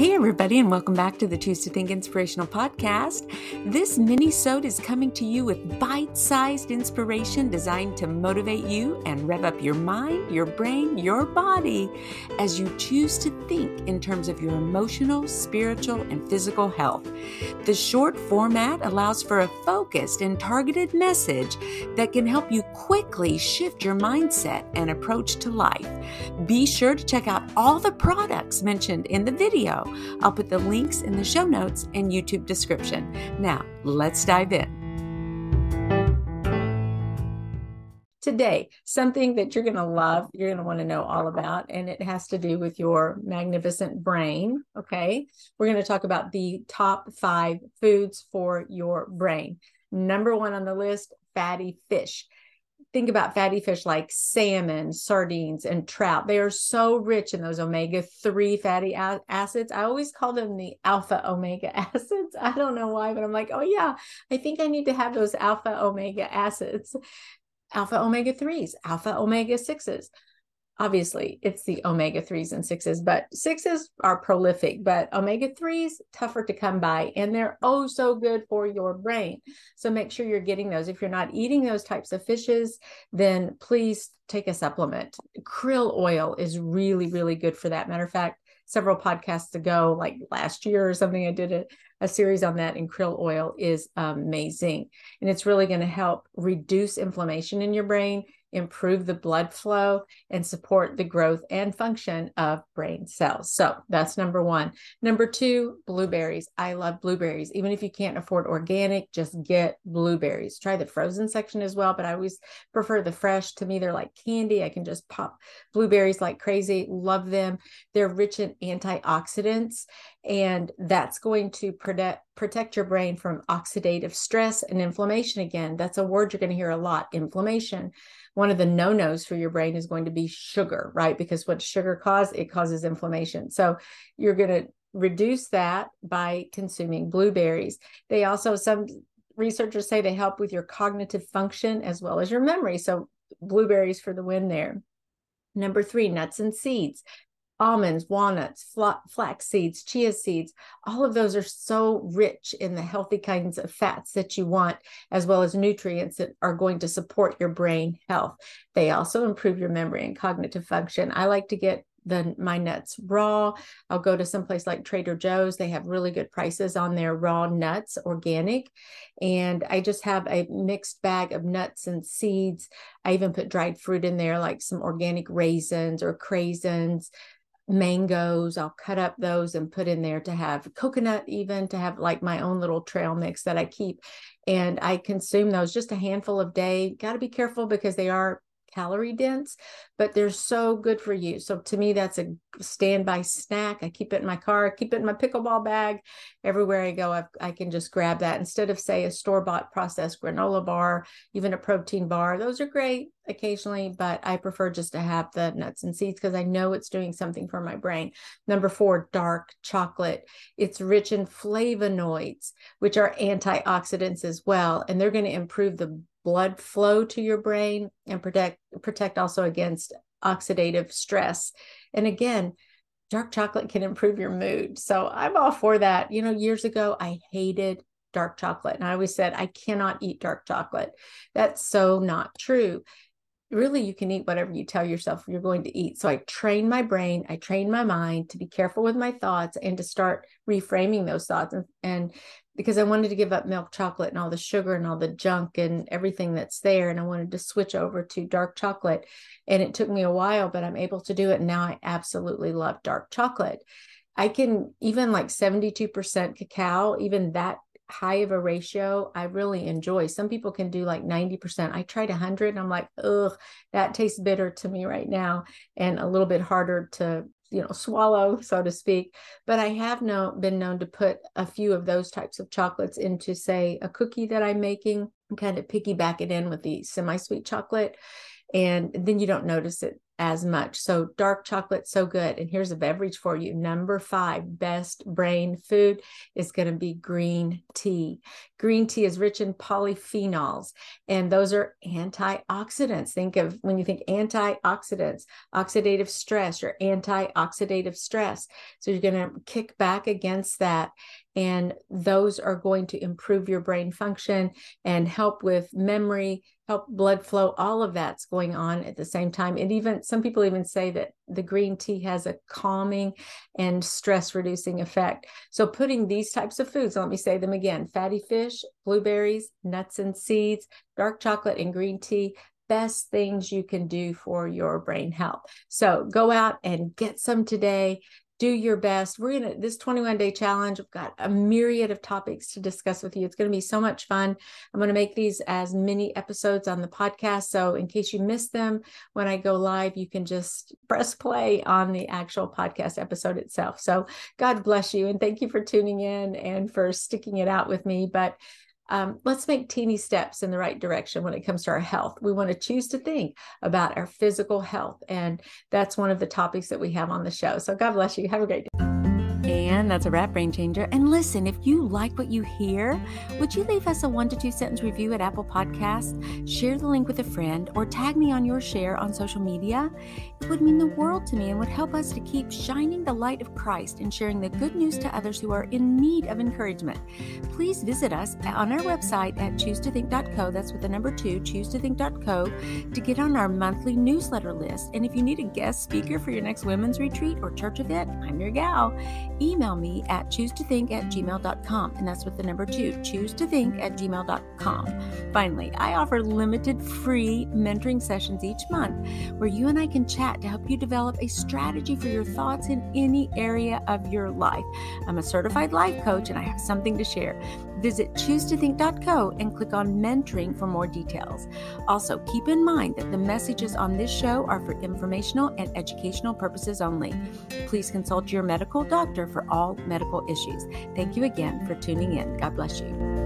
Hey, everybody, and welcome back to the Choose to Think Inspirational Podcast. This mini sode is coming to you with bite sized inspiration designed to motivate you and rev up your mind, your brain, your body as you choose to think in terms of your emotional, spiritual, and physical health. The short format allows for a focused and targeted message that can help you quickly shift your mindset and approach to life. Be sure to check out all the products mentioned in the video I'll put the links in the show notes and YouTube description. Now, let's dive in. Today, something that you're going to love, you're going to want to know all about, and it has to do with your magnificent brain. Okay. We're going to talk about the top five foods for your brain. Number one on the list fatty fish think about fatty fish like salmon, sardines, and trout. They are so rich in those omega 3 fatty acids. I always call them the alpha omega acids. I don't know why, but I'm like, oh, yeah, I think I need to have those alpha omega acids, alpha omega 3s, alpha omega 6s obviously it's the omega 3s and 6s but 6s are prolific but omega 3s tougher to come by and they're oh so good for your brain. So make sure you're getting those. If you're not eating those types of fishes then please take a supplement. Krill oil is really really good for that. Matter of fact several podcasts ago like last year or something i did a, a series on that and krill oil is amazing. And it's really going to help reduce inflammation in your brain improve the blood flow, and support the growth and function of brain cells. So that's number one. Number two, blueberries. I love blueberries. Even if you can't afford organic, just get blueberries. Try the frozen section as well, but I always prefer the fresh. To me, they're like candy. I can just pop blueberries like crazy. Love them. They're rich in antioxidants, and that's going to protect protect your brain from oxidative stress and inflammation again that's a word you're going to hear a lot inflammation one of the no-nos for your brain is going to be sugar, right? Because what sugar cause? It causes inflammation. So you're going to reduce that by consuming blueberries. They also some researchers say they help with your cognitive function as well as your memory. So blueberries for the win there. Number three, nuts and seeds almonds, walnuts, flax seeds, chia seeds, all of those are so rich in the healthy kinds of fats that you want, as well as nutrients that are going to support your brain health. They also improve your memory and cognitive function. I like to get the my nuts raw. I'll go to some place like Trader Joe's. They have really good prices on their raw nuts, organic. And I just have a mixed bag of nuts and seeds. I even put dried fruit in there, like some organic raisins or craisins, mangoes. I'll cut up those and put in there to have coconut, even to have like my own little trail mix that I keep. And I consume those just a handful of day. Got to be careful because they are calorie dense, but they're so good for you. So to me, that's a standby snack. I keep it in my car, I keep it in my pickleball bag. Everywhere I go, I've, i can just grab that instead of, say, a store bought processed granola bar, even a protein bar. Those are great occasionally, but I prefer just to have the nuts and seeds because I know it's doing something for my brain. Number four, dark chocolate. It's rich in flavonoids, which are antioxidants as well, and they're going to improve the blood flow to your brain and protect protect also against oxidative stress. And again, dark chocolate can improve your mood. So I'm all for that. You know, years ago I hated dark chocolate and I always said I cannot eat dark chocolate. That's so not true really you can eat whatever you tell yourself you're going to eat. So I train my brain, I train my mind to be careful with my thoughts and to start reframing those thoughts. And, and because I wanted to give up milk chocolate and all the sugar and all the junk and everything that's there. And I wanted to switch over to dark chocolate. And it took me a while, but I'm able to do it. And now I absolutely love dark chocolate. I can even like 72% cacao, even that high of a ratio I really enjoy. Some people can do like 90%. I tried 100 and I'm like, ugh, that tastes bitter to me right now and a little bit harder to you know swallow so to speak but i have no, been known to put a few of those types of chocolates into say a cookie that i'm making kind of piggyback it in with the semi-sweet chocolate and then you don't notice it as much. So, dark chocolate, so good. And here's a beverage for you. Number five, best brain food is going to be green tea. Green tea is rich in polyphenols, and those are antioxidants. Think of when you think antioxidants, oxidative stress or antioxidative stress. So, you're going to kick back against that and those are going to improve your brain function and help with memory help blood flow all of that's going on at the same time. And even some people even say that the green tea has a calming and stress reducing effect. So putting these types of foods let me say them again fatty fish blueberries nuts and seeds dark chocolate and green tea best things you can do for your brain health. So go out and get some today do your best. We're going to, this 21 day challenge, I've got a myriad of topics to discuss with you. It's going to be so much fun. I'm going to make these as mini episodes on the podcast. So, in case you miss them when I go live, you can just press play on the actual podcast episode itself. So, God bless you. And thank you for tuning in and for sticking it out with me. But um, let's make teeny steps in the right direction when it comes to our health. We want to choose to think about our physical health. And that's one of the topics that we have on the show. So God bless you. Have a great day. And that's a wrap, Brain Changer. And listen, if you like what you hear, would you leave us a one to two sentence review at Apple Podcasts? Share the link with a friend or tag me on your share on social media. It would mean the world to me and would help us to keep shining the light of Christ and sharing the good news to others who are in need of encouragement. Please visit us on our website at choosetothink.co. That's with the number two, choosetothink.co, to get on our monthly newsletter list. And if you need a guest speaker for your next women's retreat or church event, I'm your gal email me at choose to think at gmail.com. And that's with the number two, choose to think at gmail.com. Finally, I offer limited free mentoring sessions each month where you and I can chat to help you develop a strategy for your thoughts in any area of your life. I'm a certified life coach and I have something to share. Visit choosetothink.co and click on mentoring for more details. Also, keep in mind that the messages on this show are for informational and educational purposes only. Please consult your medical doctor for all medical issues. Thank you again for tuning in. God bless you.